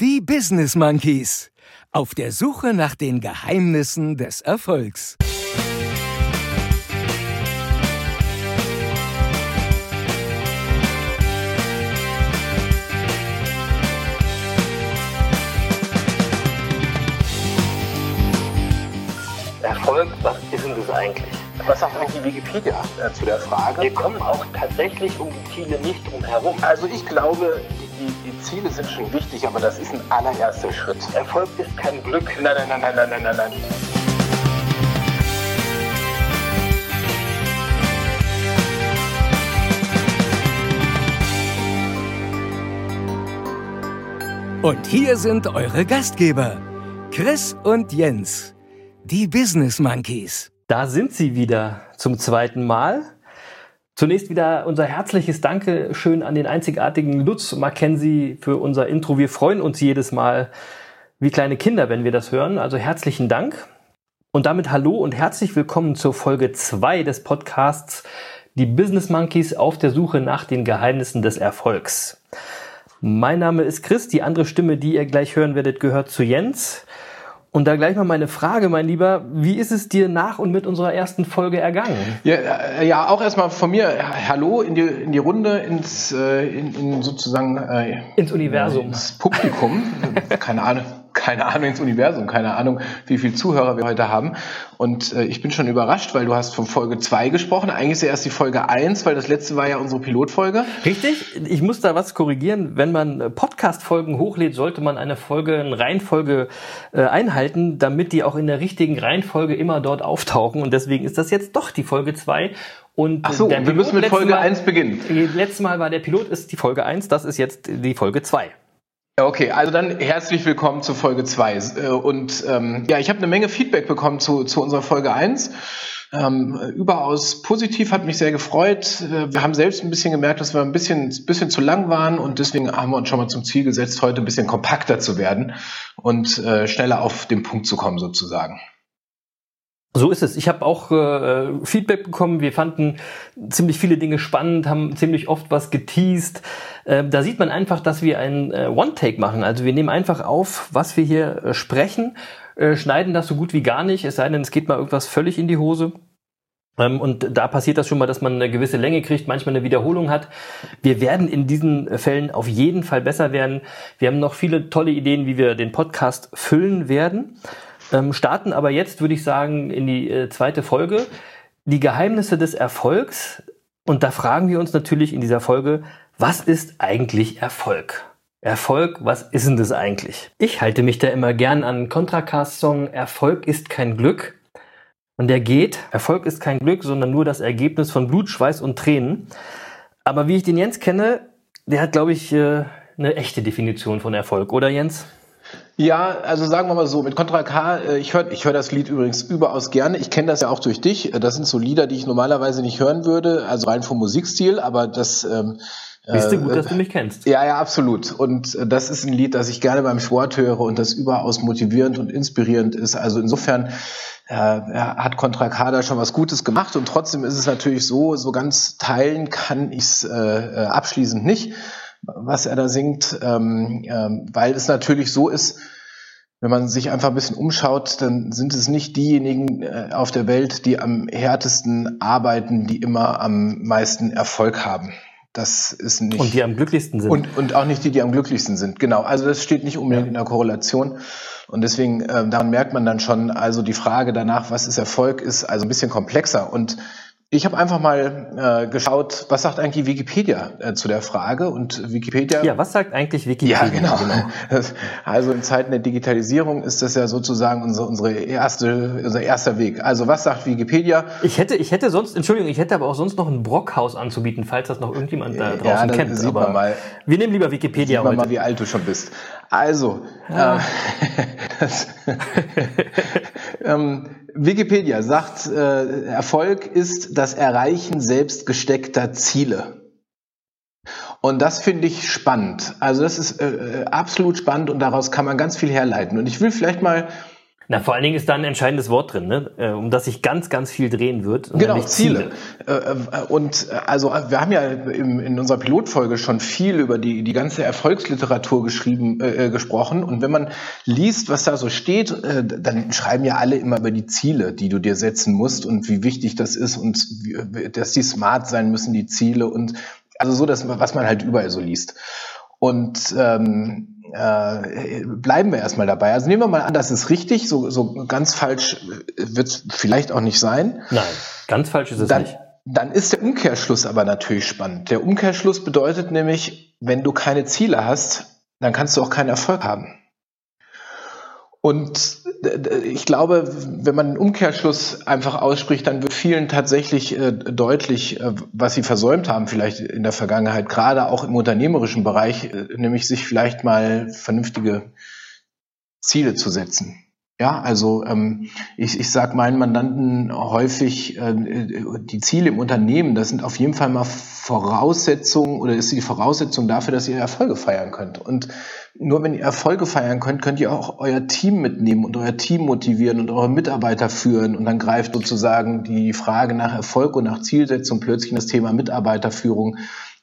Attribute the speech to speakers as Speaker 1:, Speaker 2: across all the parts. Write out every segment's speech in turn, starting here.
Speaker 1: Die Business Monkeys. Auf der Suche nach den Geheimnissen des Erfolgs.
Speaker 2: Erfolg, was ist denn das eigentlich?
Speaker 3: Was sagt eigentlich Wikipedia äh, zu der Frage?
Speaker 2: Wir kommen auch tatsächlich um die Ziele nicht drum herum.
Speaker 3: Also ich glaube, die, die Ziele sind schon wichtig, aber das ist ein allererster Schritt.
Speaker 2: Erfolg ist kein Glück.
Speaker 3: Nein, nein, nein, nein, nein, nein, nein, nein.
Speaker 1: Und hier sind eure Gastgeber, Chris und Jens, die Business Monkeys.
Speaker 4: Da sind sie wieder zum zweiten Mal. Zunächst wieder unser herzliches Dankeschön an den einzigartigen Lutz Mackenzie für unser Intro. Wir freuen uns jedes Mal wie kleine Kinder, wenn wir das hören. Also herzlichen Dank. Und damit hallo und herzlich willkommen zur Folge 2 des Podcasts Die Business Monkeys auf der Suche nach den Geheimnissen des Erfolgs. Mein Name ist Chris, die andere Stimme, die ihr gleich hören werdet, gehört zu Jens. Und da gleich mal meine Frage, mein Lieber, wie ist es dir nach und mit unserer ersten Folge ergangen?
Speaker 3: Ja, äh, ja auch erstmal von mir Hallo in die, in die Runde, ins äh, in, in sozusagen äh,
Speaker 4: ins Universum,
Speaker 3: ins Publikum. Keine Ahnung, keine Ahnung ins Universum, keine Ahnung, wie viele Zuhörer wir heute haben. Und äh, ich bin schon überrascht, weil du hast von Folge 2 gesprochen. Eigentlich ist ja erst die Folge 1, weil das letzte war ja unsere Pilotfolge.
Speaker 4: Richtig, ich muss da was korrigieren. Wenn man äh, Podcast-Folgen hochlädt, sollte man eine Folge, eine Reihenfolge äh, einhalten, damit die auch in der richtigen Reihenfolge immer dort auftauchen. Und deswegen ist das jetzt doch die Folge 2. Und
Speaker 3: Ach so, wir müssen mit Folge Mal, 1 beginnen.
Speaker 4: Letztes Mal war der Pilot, ist die Folge 1, das ist jetzt die Folge 2.
Speaker 3: Okay, also dann herzlich willkommen zu Folge 2. Äh, und ähm, ja, ich habe eine Menge Feedback bekommen zu, zu unserer Folge 1. Ähm, überaus positiv, hat mich sehr gefreut. Äh, wir haben selbst ein bisschen gemerkt, dass wir ein bisschen, bisschen zu lang waren und deswegen haben wir uns schon mal zum Ziel gesetzt, heute ein bisschen kompakter zu werden und äh, schneller auf den Punkt zu kommen sozusagen.
Speaker 4: So ist es. Ich habe auch äh, Feedback bekommen. Wir fanden ziemlich viele Dinge spannend, haben ziemlich oft was geteased. Äh, da sieht man einfach, dass wir ein äh, One-Take machen. Also wir nehmen einfach auf, was wir hier äh, sprechen, äh, schneiden das so gut wie gar nicht, es sei denn, es geht mal irgendwas völlig in die Hose. Ähm, und da passiert das schon mal, dass man eine gewisse Länge kriegt, manchmal eine Wiederholung hat. Wir werden in diesen Fällen auf jeden Fall besser werden. Wir haben noch viele tolle Ideen, wie wir den Podcast füllen werden. Ähm, starten aber jetzt, würde ich sagen, in die äh, zweite Folge. Die Geheimnisse des Erfolgs. Und da fragen wir uns natürlich in dieser Folge, was ist eigentlich Erfolg? Erfolg, was ist denn das eigentlich? Ich halte mich da immer gern an Contracast-Song Erfolg ist kein Glück. Und der geht, Erfolg ist kein Glück, sondern nur das Ergebnis von Blut, Schweiß und Tränen. Aber wie ich den Jens kenne, der hat, glaube ich, äh, eine echte Definition von Erfolg, oder Jens?
Speaker 3: Ja, also sagen wir mal so, mit Contra K, äh, ich höre ich hör das Lied übrigens überaus gerne. Ich kenne das ja auch durch dich. Das sind so Lieder, die ich normalerweise nicht hören würde, also rein vom Musikstil, aber das... Ähm,
Speaker 4: Bist du gut, äh, dass du mich kennst?
Speaker 3: Ja, ja, absolut. Und äh, das ist ein Lied, das ich gerne beim Sport höre und das überaus motivierend und inspirierend ist. Also insofern äh, hat Contra K da schon was Gutes gemacht und trotzdem ist es natürlich so, so ganz teilen kann ich es äh, abschließend nicht was er da singt, ähm, ähm, weil es natürlich so ist, wenn man sich einfach ein bisschen umschaut, dann sind es nicht diejenigen äh, auf der Welt, die am härtesten arbeiten, die immer am meisten Erfolg haben. Das ist nicht.
Speaker 4: Und die am glücklichsten sind.
Speaker 3: Und, und auch nicht die, die am glücklichsten sind. Genau. Also das steht nicht unbedingt ja. in der Korrelation. Und deswegen, äh, daran merkt man dann schon, also die Frage danach, was ist Erfolg, ist also ein bisschen komplexer. Und ich habe einfach mal äh, geschaut, was sagt eigentlich Wikipedia äh, zu der Frage und Wikipedia.
Speaker 4: Ja, was sagt eigentlich Wikipedia?
Speaker 3: Ja, genau. genau. Also in Zeiten der Digitalisierung ist das ja sozusagen unsere, unsere erste, unser erster Weg. Also was sagt Wikipedia?
Speaker 4: Ich hätte, ich hätte sonst, Entschuldigung, ich hätte aber auch sonst noch ein Brockhaus anzubieten, falls das noch irgendjemand da draußen ja, kennt.
Speaker 3: Sieht aber man mal.
Speaker 4: Wir nehmen lieber Wikipedia
Speaker 3: sieht man
Speaker 4: heute.
Speaker 3: mal, wie alt du schon bist. Also, ja. äh, das, ähm, Wikipedia sagt, äh, Erfolg ist das Erreichen selbst gesteckter Ziele. Und das finde ich spannend. Also das ist äh, absolut spannend und daraus kann man ganz viel herleiten. Und ich will vielleicht mal
Speaker 4: Na, vor allen Dingen ist da ein entscheidendes Wort drin, ne? Äh, um das sich ganz, ganz viel drehen wird.
Speaker 3: Genau, Ziele. Ziele. Äh, und also wir haben ja in unserer Pilotfolge schon viel über die, die ganze Erfolgsliteratur geschrieben, äh, gesprochen. Und wenn man liest, was da so steht, äh, dann schreiben ja alle immer über die Ziele, die du dir setzen musst und wie wichtig das ist und wie, dass die smart sein müssen, die Ziele und also so, dass was man halt überall so liest. Und ähm, äh, bleiben wir erstmal dabei. Also nehmen wir mal an, das ist richtig, so, so ganz falsch wird es vielleicht auch nicht sein.
Speaker 4: Nein, ganz falsch ist es
Speaker 3: dann,
Speaker 4: nicht.
Speaker 3: Dann ist der Umkehrschluss aber natürlich spannend. Der Umkehrschluss bedeutet nämlich, wenn du keine Ziele hast, dann kannst du auch keinen Erfolg haben. Und ich glaube, wenn man einen Umkehrschluss einfach ausspricht, dann wird vielen tatsächlich äh, deutlich, äh, was sie versäumt haben, vielleicht in der Vergangenheit, gerade auch im unternehmerischen Bereich, äh, nämlich sich vielleicht mal vernünftige Ziele zu setzen. Ja, also ähm, ich, ich sage meinen Mandanten häufig, äh, die Ziele im Unternehmen, das sind auf jeden Fall mal Voraussetzungen oder ist die Voraussetzung dafür, dass ihr Erfolge feiern könnt. Und nur wenn ihr Erfolge feiern könnt, könnt ihr auch euer Team mitnehmen und euer Team motivieren und eure Mitarbeiter führen. Und dann greift sozusagen die Frage nach Erfolg und nach Zielsetzung plötzlich in das Thema Mitarbeiterführung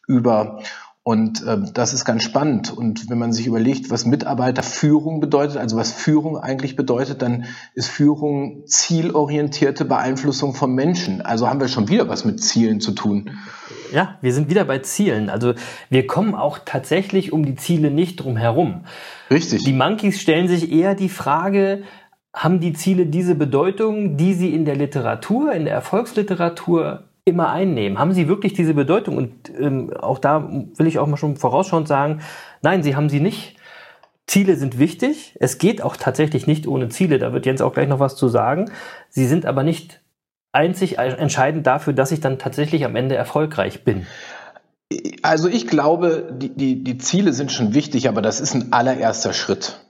Speaker 3: über. Und äh, das ist ganz spannend. Und wenn man sich überlegt, was Mitarbeiterführung bedeutet, also was Führung eigentlich bedeutet, dann ist Führung zielorientierte Beeinflussung von Menschen. Also haben wir schon wieder was mit Zielen zu tun.
Speaker 4: Ja, wir sind wieder bei Zielen. Also wir kommen auch tatsächlich um die Ziele nicht drum herum.
Speaker 3: Richtig.
Speaker 4: Die Monkeys stellen sich eher die Frage, haben die Ziele diese Bedeutung, die sie in der Literatur, in der Erfolgsliteratur immer einnehmen? Haben sie wirklich diese Bedeutung? Und ähm, auch da will ich auch mal schon vorausschauend sagen, nein, sie haben sie nicht. Ziele sind wichtig. Es geht auch tatsächlich nicht ohne Ziele. Da wird Jens auch gleich noch was zu sagen. Sie sind aber nicht einzig entscheidend dafür, dass ich dann tatsächlich am Ende erfolgreich bin.
Speaker 3: Also ich glaube, die, die, die Ziele sind schon wichtig, aber das ist ein allererster Schritt.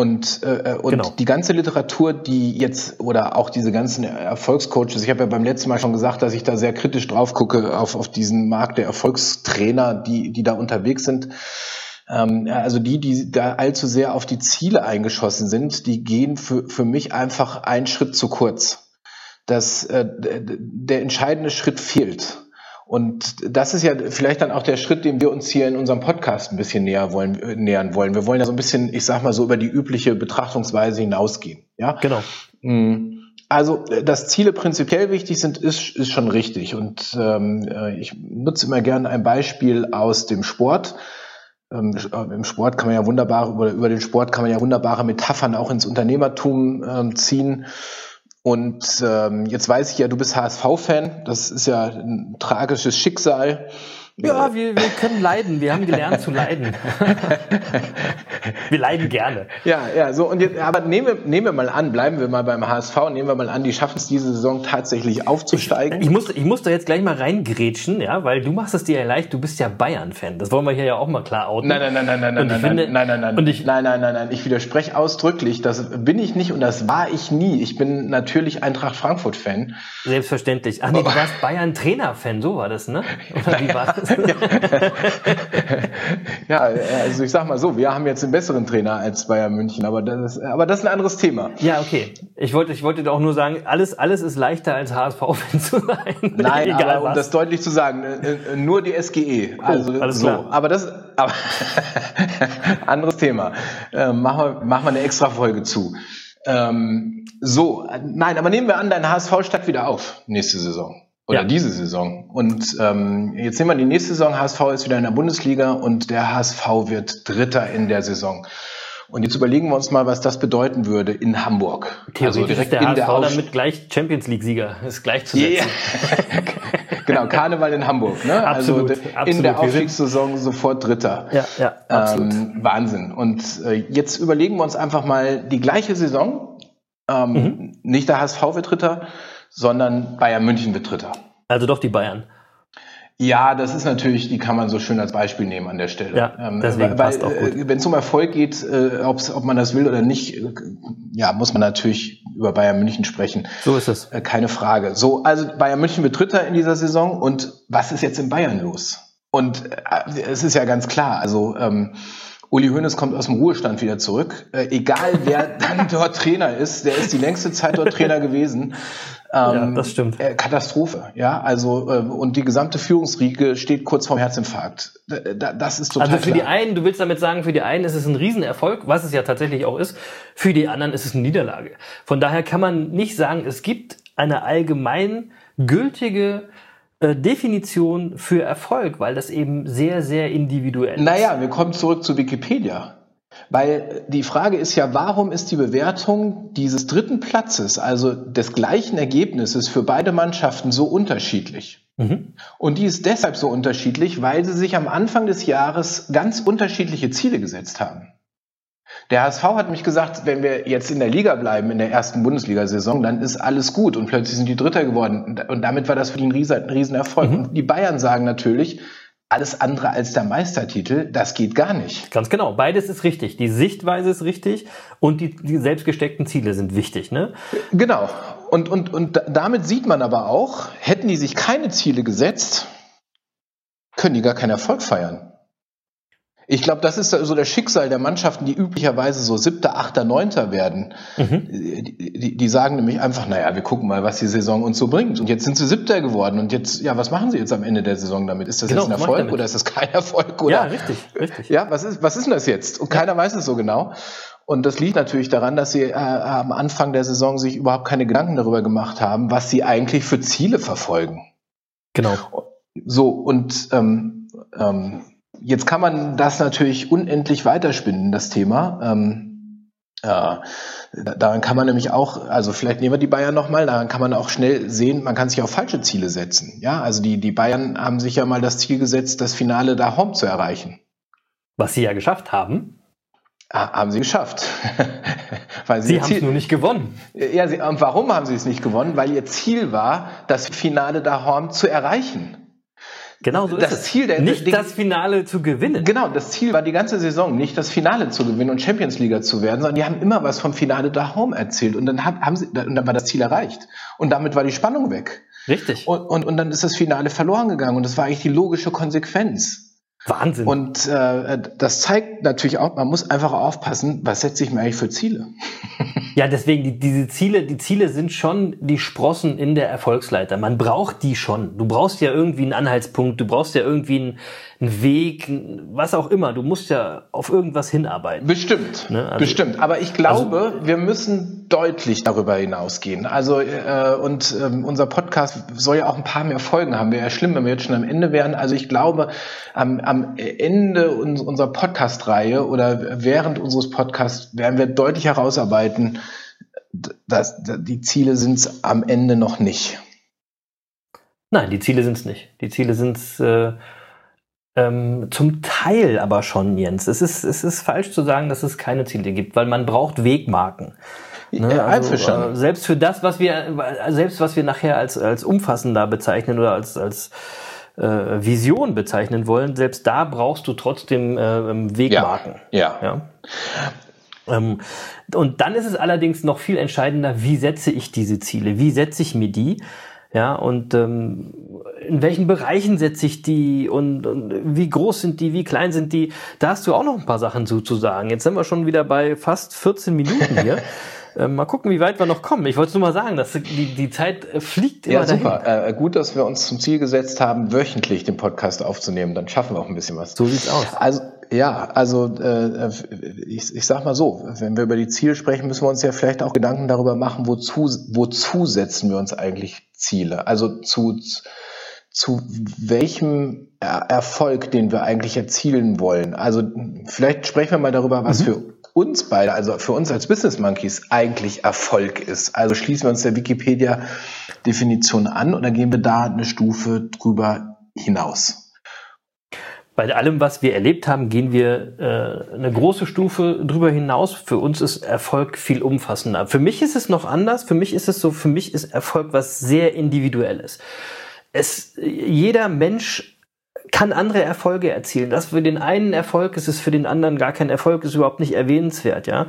Speaker 3: Und, äh, und genau. die ganze Literatur, die jetzt, oder auch diese ganzen Erfolgscoaches, ich habe ja beim letzten Mal schon gesagt, dass ich da sehr kritisch drauf gucke, auf, auf diesen Markt der Erfolgstrainer, die, die da unterwegs sind. Ähm, also die, die da allzu sehr auf die Ziele eingeschossen sind, die gehen für, für mich einfach einen Schritt zu kurz. Das, äh, der entscheidende Schritt fehlt. Und das ist ja vielleicht dann auch der Schritt, den wir uns hier in unserem Podcast ein bisschen näher wollen, äh, nähern wollen. Wir wollen ja so ein bisschen, ich sag mal so, über die übliche Betrachtungsweise hinausgehen. Ja,
Speaker 4: genau.
Speaker 3: Mm. Also, äh, dass Ziele prinzipiell wichtig sind, ist, ist schon richtig. Und ähm, äh, ich nutze immer gerne ein Beispiel aus dem Sport. Ähm, Im Sport kann man ja wunderbar, über, über den Sport kann man ja wunderbare Metaphern auch ins Unternehmertum ähm, ziehen. Und ähm, jetzt weiß ich ja, du bist HSV-Fan. Das ist ja ein tragisches Schicksal.
Speaker 4: Ja, wir, wir können leiden. Wir haben gelernt zu leiden. wir leiden gerne.
Speaker 3: Ja, ja, so und jetzt, aber nehmen wir, nehmen wir mal an, bleiben wir mal beim HSV, nehmen wir mal an, die schaffen es diese Saison tatsächlich aufzusteigen.
Speaker 4: Ich, ich, muss, ich muss da jetzt gleich mal reingrätschen, ja, weil du machst es dir ja leicht, du bist ja Bayern-Fan. Das wollen wir hier ja auch mal klar outen.
Speaker 3: Nein, nein, nein, nein, nein, nein, finde, nein, nein, nein, und ich, nein, nein, nein, nein, ich widerspreche ausdrücklich. Das bin ich nicht und das war ich nie. Ich bin natürlich Eintracht Frankfurt-Fan.
Speaker 4: Selbstverständlich. Ach nee, du warst Bayern-Trainer-Fan, so war das, ne? Oder wie war das?
Speaker 3: ja, also ich sag mal so, wir haben jetzt einen besseren Trainer als Bayern München, aber das ist, aber das ist ein anderes Thema.
Speaker 4: Ja, okay. Ich wollte, ich wollte auch nur sagen, alles, alles ist leichter als HSV-Fan zu sein.
Speaker 3: Nein, Egal aber was. um das deutlich zu sagen, äh, äh, nur die SGE.
Speaker 4: Oh, also alles so. Klar.
Speaker 3: Aber das, aber anderes Thema. Äh, machen wir, machen wir eine extra Folge zu. Ähm, so, nein, aber nehmen wir an, dein HSV steigt wieder auf nächste Saison oder ja. diese Saison. Und ähm, jetzt nehmen wir die nächste Saison. HSV ist wieder in der Bundesliga und der HSV wird Dritter in der Saison. Und jetzt überlegen wir uns mal, was das bedeuten würde in Hamburg.
Speaker 4: Theoretisch also direkt der in HSV der damit gleich Champions League Sieger. Ist gleich zu setzen.
Speaker 3: Yeah. genau, Karneval in Hamburg. Ne?
Speaker 4: Absolut,
Speaker 3: also
Speaker 4: absolut.
Speaker 3: in der Aufstiegssaison sofort Dritter.
Speaker 4: Ja, ja, absolut.
Speaker 3: Ähm, Wahnsinn. Und äh, jetzt überlegen wir uns einfach mal die gleiche Saison. Ähm, mhm. Nicht der HSV wird Dritter, sondern Bayern München wird Dritter.
Speaker 4: Also doch die Bayern.
Speaker 3: Ja, das ist natürlich, die kann man so schön als Beispiel nehmen an der Stelle.
Speaker 4: Ja, ähm, deswegen weil, passt auch gut.
Speaker 3: Äh, Wenn es um Erfolg geht, äh, ob man das will oder nicht, äh, ja, muss man natürlich über Bayern München sprechen.
Speaker 4: So ist es.
Speaker 3: Äh, keine Frage. So, also Bayern München wird Dritter in dieser Saison und was ist jetzt in Bayern los? Und äh, es ist ja ganz klar, also ähm, Uli Hoeneß kommt aus dem Ruhestand wieder zurück. Äh, egal wer dann dort Trainer ist, der ist die längste Zeit dort Trainer gewesen.
Speaker 4: Ähm, ja, das stimmt.
Speaker 3: Äh, Katastrophe, ja. Also äh, und die gesamte Führungsriege steht kurz vorm Herzinfarkt. Da, das ist total.
Speaker 4: Also für
Speaker 3: klar.
Speaker 4: die einen, du willst damit sagen, für die einen ist es ein Riesenerfolg, was es ja tatsächlich auch ist. Für die anderen ist es eine Niederlage. Von daher kann man nicht sagen, es gibt eine allgemein gültige äh, Definition für Erfolg, weil das eben sehr, sehr individuell ist.
Speaker 3: Naja, wir kommen zurück zu Wikipedia. Weil die Frage ist ja, warum ist die Bewertung dieses dritten Platzes, also des gleichen Ergebnisses für beide Mannschaften so unterschiedlich? Mhm. Und die ist deshalb so unterschiedlich, weil sie sich am Anfang des Jahres ganz unterschiedliche Ziele gesetzt haben. Der HSV hat mich gesagt, wenn wir jetzt in der Liga bleiben, in der ersten Bundesliga-Saison, dann ist alles gut und plötzlich sind die Dritter geworden. Und damit war das für die ein Riesenerfolg. Mhm. Und die Bayern sagen natürlich, alles andere als der Meistertitel, das geht gar nicht.
Speaker 4: Ganz genau. Beides ist richtig. Die Sichtweise ist richtig und die, die selbstgesteckten Ziele sind wichtig, ne?
Speaker 3: Genau. Und, und, und damit sieht man aber auch, hätten die sich keine Ziele gesetzt, können die gar keinen Erfolg feiern. Ich glaube, das ist so das Schicksal der Mannschaften, die üblicherweise so siebter, achter, neunter werden. Mhm. Die, die, die, sagen nämlich einfach, naja, wir gucken mal, was die Saison uns so bringt. Und jetzt sind sie siebter geworden. Und jetzt, ja, was machen sie jetzt am Ende der Saison damit? Ist das genau, jetzt ein Erfolg oder ist das kein Erfolg? Oder?
Speaker 4: Ja, richtig, richtig.
Speaker 3: Ja, was ist, was ist denn das jetzt? Und keiner weiß es so genau. Und das liegt natürlich daran, dass sie äh, am Anfang der Saison sich überhaupt keine Gedanken darüber gemacht haben, was sie eigentlich für Ziele verfolgen.
Speaker 4: Genau.
Speaker 3: So, und ähm, ähm, Jetzt kann man das natürlich unendlich weiterspinnen, das Thema. Ähm, ja, daran kann man nämlich auch, also vielleicht nehmen wir die Bayern nochmal, daran kann man auch schnell sehen, man kann sich auch falsche Ziele setzen. Ja, also die, die Bayern haben sich ja mal das Ziel gesetzt, das Finale da home zu erreichen.
Speaker 4: Was sie ja geschafft haben.
Speaker 3: Ja, haben sie geschafft.
Speaker 4: Weil sie sie haben es nur nicht gewonnen.
Speaker 3: Ja, sie, und warum haben sie es nicht gewonnen? Weil ihr Ziel war, das Finale da home zu erreichen.
Speaker 4: Genau so
Speaker 3: das
Speaker 4: ist
Speaker 3: Ziel der,
Speaker 4: nicht die, das Finale zu gewinnen.
Speaker 3: Genau, das Ziel war die ganze Saison nicht das Finale zu gewinnen und Champions League zu werden, sondern die haben immer was vom Finale da home erzählt und dann haben sie und dann war das Ziel erreicht und damit war die Spannung weg.
Speaker 4: Richtig.
Speaker 3: Und, und, und dann ist das Finale verloren gegangen und das war eigentlich die logische Konsequenz.
Speaker 4: Wahnsinn.
Speaker 3: Und äh, das zeigt natürlich auch, man muss einfach aufpassen, was setze ich mir eigentlich für Ziele.
Speaker 4: ja, deswegen, die, diese Ziele, die Ziele sind schon die Sprossen in der Erfolgsleiter. Man braucht die schon. Du brauchst ja irgendwie einen Anhaltspunkt, du brauchst ja irgendwie einen, einen Weg, was auch immer. Du musst ja auf irgendwas hinarbeiten.
Speaker 3: Bestimmt, ne? also, bestimmt. Aber ich glaube, also, wir müssen deutlich darüber hinausgehen. Also äh, und ähm, unser Podcast soll ja auch ein paar mehr Folgen haben. Wäre ja schlimm, wenn wir jetzt schon am Ende wären. Also ich glaube, am, am Ende uns, unserer Podcast-Reihe oder während unseres Podcasts werden wir deutlich herausarbeiten, dass die Ziele sind es am Ende noch nicht.
Speaker 4: Nein, die Ziele sind es nicht. Die Ziele sind es äh, ähm, zum Teil aber schon, Jens. Es ist, es ist falsch zu sagen, dass es keine Ziele gibt, weil man braucht Wegmarken. Ne? Ja, also, äh, selbst für das, was wir, selbst was wir nachher als, als umfassender bezeichnen oder als, als äh, Vision bezeichnen wollen, selbst da brauchst du trotzdem äh, Wegmarken.
Speaker 3: Ja. ja.
Speaker 4: ja. Ähm, und dann ist es allerdings noch viel entscheidender, wie setze ich diese Ziele? Wie setze ich mir die? Ja, und ähm, in welchen Bereichen setze ich die und, und wie groß sind die, wie klein sind die? Da hast du auch noch ein paar Sachen zu, zu sagen. Jetzt sind wir schon wieder bei fast 14 Minuten hier. Äh, mal gucken, wie weit wir noch kommen. Ich wollte nur mal sagen, dass die, die Zeit äh, fliegt immer
Speaker 3: Ja, super. Äh, gut, dass wir uns zum Ziel gesetzt haben, wöchentlich den Podcast aufzunehmen. Dann schaffen wir auch ein bisschen was.
Speaker 4: So sieht's aus.
Speaker 3: Also ja, also äh, ich, ich sag mal so, wenn wir über die Ziele sprechen, müssen wir uns ja vielleicht auch Gedanken darüber machen, wozu, wozu setzen wir uns eigentlich Ziele? Also zu, zu welchem Erfolg, den wir eigentlich erzielen wollen. Also vielleicht sprechen wir mal darüber, was mhm. für uns beide, also für uns als Business Monkeys eigentlich Erfolg ist. Also schließen wir uns der Wikipedia-Definition an oder gehen wir da eine Stufe drüber hinaus?
Speaker 4: Bei allem, was wir erlebt haben, gehen wir äh, eine große Stufe drüber hinaus. Für uns ist Erfolg viel umfassender. Für mich ist es noch anders. Für mich ist es so, für mich ist Erfolg was sehr individuelles. Es, jeder Mensch kann andere Erfolge erzielen. Das für den einen Erfolg ist es für den anderen gar kein Erfolg, ist überhaupt nicht erwähnenswert, ja.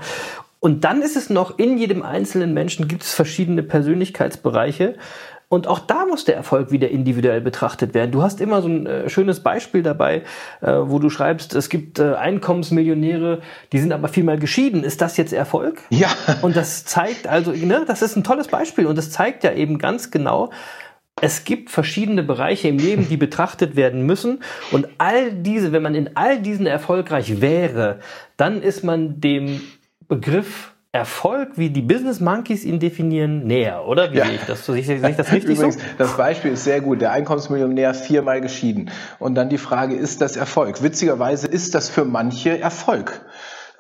Speaker 4: Und dann ist es noch, in jedem einzelnen Menschen gibt es verschiedene Persönlichkeitsbereiche, Und auch da muss der Erfolg wieder individuell betrachtet werden. Du hast immer so ein äh, schönes Beispiel dabei, äh, wo du schreibst, es gibt äh, Einkommensmillionäre, die sind aber vielmal geschieden. Ist das jetzt Erfolg?
Speaker 3: Ja.
Speaker 4: Und das zeigt also, ne, das ist ein tolles Beispiel und das zeigt ja eben ganz genau, es gibt verschiedene Bereiche im Leben, die betrachtet werden müssen. Und all diese, wenn man in all diesen erfolgreich wäre, dann ist man dem Begriff Erfolg, wie die Business Monkeys ihn definieren, näher, oder? Wie
Speaker 3: Ja.
Speaker 4: sehe ich das? Sehe ich, sehe ich das richtig
Speaker 3: Übrigens,
Speaker 4: so?
Speaker 3: das Beispiel ist sehr gut. Der Einkommensmillionär viermal geschieden. Und dann die Frage, ist das Erfolg? Witzigerweise ist das für manche Erfolg.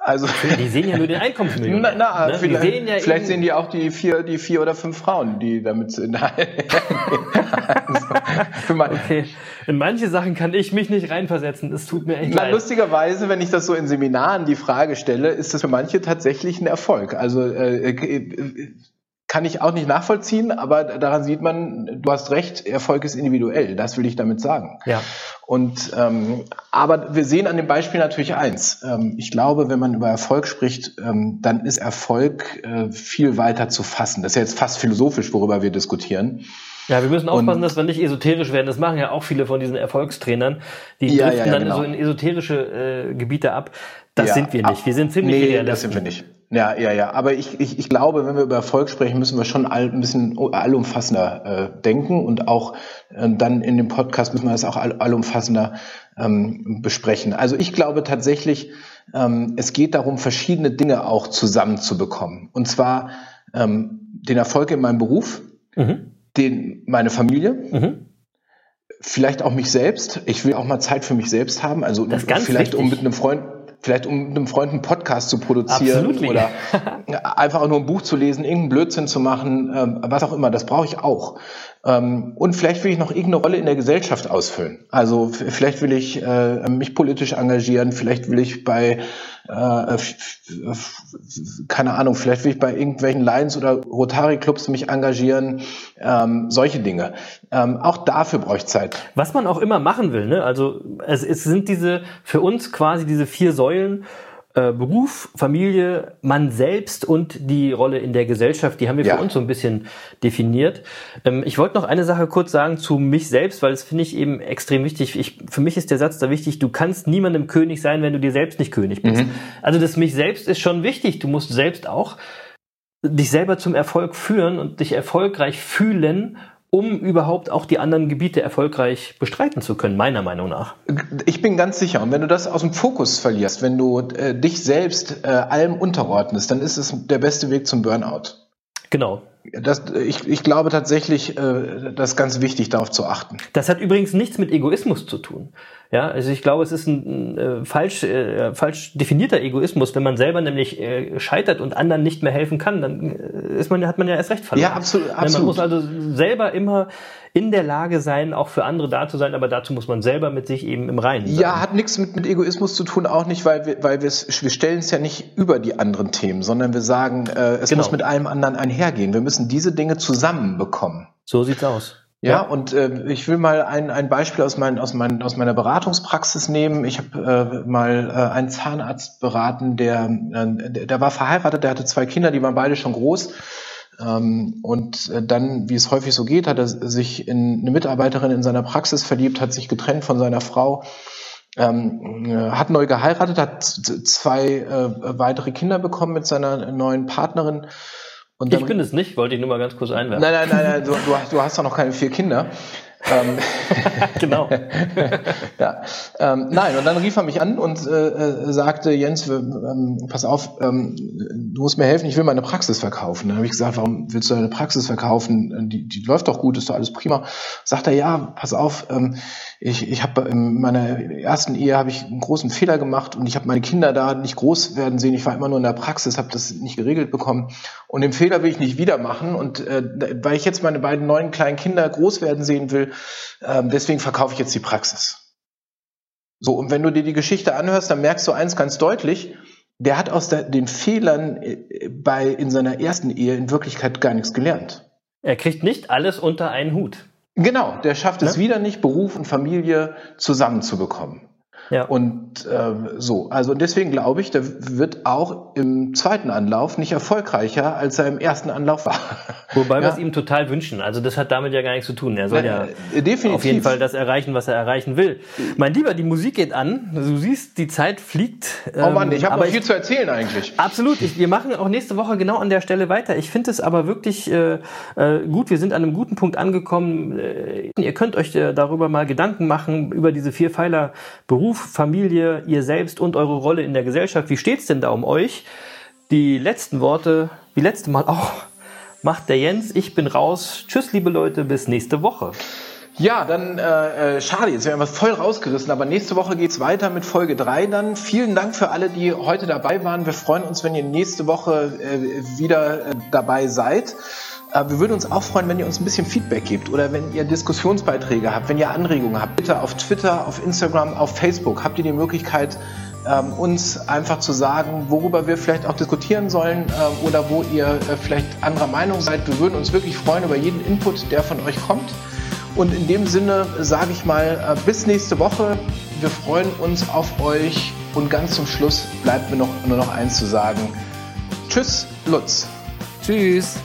Speaker 3: Also,
Speaker 4: Die sehen ja nur den Einkommensmillionär.
Speaker 3: na, na
Speaker 4: ne?
Speaker 3: Vielleicht,
Speaker 4: sehen ja
Speaker 3: vielleicht sehen die auch die vier, die vier oder fünf Frauen, die damit sind. Also, man,
Speaker 4: Okay. In manche Sachen kann ich mich nicht reinversetzen. Es tut mir echt
Speaker 3: Na,
Speaker 4: leid.
Speaker 3: lustigerweise, wenn ich das so in Seminaren die Frage stelle, ist das für manche tatsächlich ein Erfolg. Also äh, äh, kann ich auch nicht nachvollziehen, aber daran sieht man, du hast recht, Erfolg ist individuell. Das will ich damit sagen.
Speaker 4: Ja.
Speaker 3: Und ähm, aber wir sehen an dem Beispiel natürlich eins. Ähm, ich glaube, wenn man über Erfolg spricht, ähm, dann ist Erfolg äh, viel weiter zu fassen. Das ist ja jetzt fast philosophisch, worüber wir diskutieren.
Speaker 4: Ja, wir müssen aufpassen,
Speaker 3: Und-
Speaker 4: dass wir nicht esoterisch werden. Das machen ja auch viele von diesen Erfolgstrainern. Die
Speaker 3: Ja,
Speaker 4: driften
Speaker 3: ja, ja,
Speaker 4: dann
Speaker 3: genau.
Speaker 4: so in esoterische äh, Gebiete ab. Das sind wir nicht. Wir sind ziemlich
Speaker 3: nee, das sind wir nicht. Ja, ja, ja. Aber ich, ich, ich glaube, wenn wir über Erfolg sprechen, müssen wir schon all, ein bisschen allumfassender äh, denken und auch äh, dann in dem Podcast müssen wir das auch all, allumfassender ähm, besprechen. Also ich glaube tatsächlich, ähm, es geht darum, verschiedene Dinge auch zusammenzubekommen. Und zwar ähm, den Erfolg in meinem Beruf,
Speaker 4: Mhm.
Speaker 3: den meine Familie,
Speaker 4: Mhm.
Speaker 3: vielleicht auch mich selbst. Ich will auch mal Zeit für mich selbst haben. Also vielleicht um
Speaker 4: wichtig.
Speaker 3: mit einem Freund, vielleicht um einem Freund einen Podcast zu produzieren
Speaker 4: Absolutely.
Speaker 3: oder einfach auch nur ein Buch zu lesen, irgendeinen Blödsinn zu machen, ähm, was auch immer. Das brauche ich auch. Ähm, und vielleicht will ich noch irgendeine Rolle in der Gesellschaft ausfüllen. Also vielleicht will ich äh, mich politisch engagieren, vielleicht will ich bei äh, keine Ahnung, vielleicht will ich bei irgendwelchen Lions oder Rotary Clubs mich engagieren, ähm, solche Dinge. Ähm, auch dafür brauche ich Zeit.
Speaker 4: Was man auch immer machen will, ne? Also es sind diese für uns quasi diese vier Säulen. Äh, Beruf, Familie, man selbst und die Rolle in der Gesellschaft, die haben wir
Speaker 3: Ja.
Speaker 4: für uns so ein bisschen definiert. Ähm, ich wollte noch eine Sache kurz sagen zu mich selbst, weil das finde ich eben extrem wichtig. Ich, für mich ist der Satz da wichtig, du kannst niemandem König sein, wenn du dir selbst nicht König bist. Also das mich selbst ist schon wichtig. Du musst selbst auch dich selber zum Erfolg führen und dich erfolgreich fühlen, um überhaupt auch die anderen Gebiete erfolgreich bestreiten zu können, meiner Meinung nach.
Speaker 3: Ich bin ganz sicher. Und wenn du das aus dem Fokus verlierst, wenn du äh, dich selbst äh, allem unterordnest, dann ist es der beste Weg zum Burnout.
Speaker 4: Genau.
Speaker 3: Das, ich, ich glaube tatsächlich, äh, das ist ganz wichtig, darauf zu achten.
Speaker 4: Das hat übrigens nichts mit Egoismus zu tun. Ja, also ich glaube, es ist ein, äh, falsch, äh, falsch definierter Egoismus, wenn man selber nämlich äh, scheitert und anderen nicht mehr helfen kann, dann äh, ist man, hat man ja erst recht verloren.
Speaker 3: Ja, absolut,
Speaker 4: Ja, Man
Speaker 3: absolut.
Speaker 4: muss also selber immer in der Lage sein, auch für andere da zu sein, aber dazu muss man selber mit sich eben im Reinen sein.
Speaker 3: Ja, hat nichts mit, mit Egoismus zu tun, auch nicht, weil wir, weil wir es, wir stellen es ja nicht über die anderen Themen, sondern wir sagen, äh, es
Speaker 4: Genau.
Speaker 3: muss mit allem anderen einhergehen. Wir müssen diese Dinge zusammenbekommen.
Speaker 4: So sieht's aus.
Speaker 3: Ja, und äh, ich will mal ein, ein Beispiel aus, mein, aus, mein, aus meiner Beratungspraxis nehmen. Ich habe äh, mal äh, einen Zahnarzt beraten, der, äh, der, war verheiratet, der hatte zwei Kinder, die waren beide schon groß. Ähm, und äh, dann, wie es häufig so geht, hat er sich in eine Mitarbeiterin in seiner Praxis verliebt, hat sich getrennt von seiner Frau, ähm, äh, hat neu geheiratet, hat zwei äh, weitere Kinder bekommen mit seiner neuen Partnerin. Und
Speaker 4: Ich bin es nicht, wollte ich nur mal ganz kurz einwerfen.
Speaker 3: Nein, nein, nein, nein du, du, hast- du hast doch noch keine vier Kinder. ähm,
Speaker 4: genau.
Speaker 3: ja, ähm, nein, und dann rief er mich an und äh, äh, sagte, Jens, wir, ähm, pass auf, ähm, du musst mir helfen, ich will meine Praxis verkaufen. Dann habe ich gesagt, warum willst du deine Praxis verkaufen? Die, die läuft doch gut, ist doch alles prima. Sagt er, ja, pass auf, ähm, ich, ich habe in meiner ersten Ehe habe ich einen großen Fehler gemacht und ich habe meine Kinder da nicht groß werden sehen. Ich war immer nur in der Praxis, habe das nicht geregelt bekommen. Und den Fehler will ich nicht wieder machen. Und äh, weil ich jetzt meine beiden neuen kleinen Kinder groß werden sehen will, ähm, deswegen verkaufe ich jetzt die Praxis. So, und wenn du dir die Geschichte anhörst, dann merkst du eins ganz deutlich, der hat aus den Fehlern äh, bei, in seiner ersten Ehe in Wirklichkeit gar nichts gelernt.
Speaker 4: Er kriegt nicht alles unter einen Hut.
Speaker 3: Genau, der schafft es
Speaker 4: Ne?
Speaker 3: wieder nicht, Beruf und Familie zusammenzubekommen. Ja. Und äh, so, also deswegen glaube ich, der wird auch im zweiten Anlauf nicht erfolgreicher, als er im ersten Anlauf war.
Speaker 4: Wobei ja. wir es ihm total wünschen. Also das hat damit ja gar nichts zu tun. Er soll ja, ja definitiv. auf jeden Fall das erreichen, was er erreichen will. Mein Lieber, die Musik geht an. Du siehst, die Zeit fliegt.
Speaker 3: Oh Mann, ich habe noch viel ich, zu erzählen eigentlich.
Speaker 4: Absolut. Ich, wir machen auch nächste Woche genau an der Stelle weiter. Ich finde es aber wirklich äh, äh, gut. Wir sind an einem guten Punkt angekommen. Äh, ihr könnt euch äh, darüber mal Gedanken machen, über diese vier Pfeiler Beruf, Familie, ihr selbst und eure Rolle in der Gesellschaft. Wie steht's denn da um euch? Die letzten Worte, wie letzte Mal auch, macht der Jens. Ich bin raus. Tschüss, liebe Leute, bis nächste Woche.
Speaker 3: Ja, dann äh, äh schade, jetzt werden wir voll rausgerissen, aber nächste Woche geht's weiter mit Folge 3 dann. Vielen Dank für alle, die heute dabei waren. Wir freuen uns, wenn ihr nächste Woche äh, wieder äh, dabei seid. Äh, wir würden uns auch freuen, wenn ihr uns ein bisschen Feedback gebt oder wenn ihr Diskussionsbeiträge habt, wenn ihr Anregungen habt. Bitte auf Twitter, auf Instagram, auf Facebook habt ihr die Möglichkeit, ähm, uns einfach zu sagen, worüber wir vielleicht auch diskutieren sollen äh, oder wo ihr äh, vielleicht anderer Meinung seid. Wir würden uns wirklich freuen über jeden Input, der von euch kommt. Und in dem Sinne sage ich mal, bis nächste Woche. Wir freuen uns auf euch. Und ganz zum Schluss bleibt mir noch, nur noch eins zu sagen. Tschüss, Lutz.
Speaker 4: Tschüss.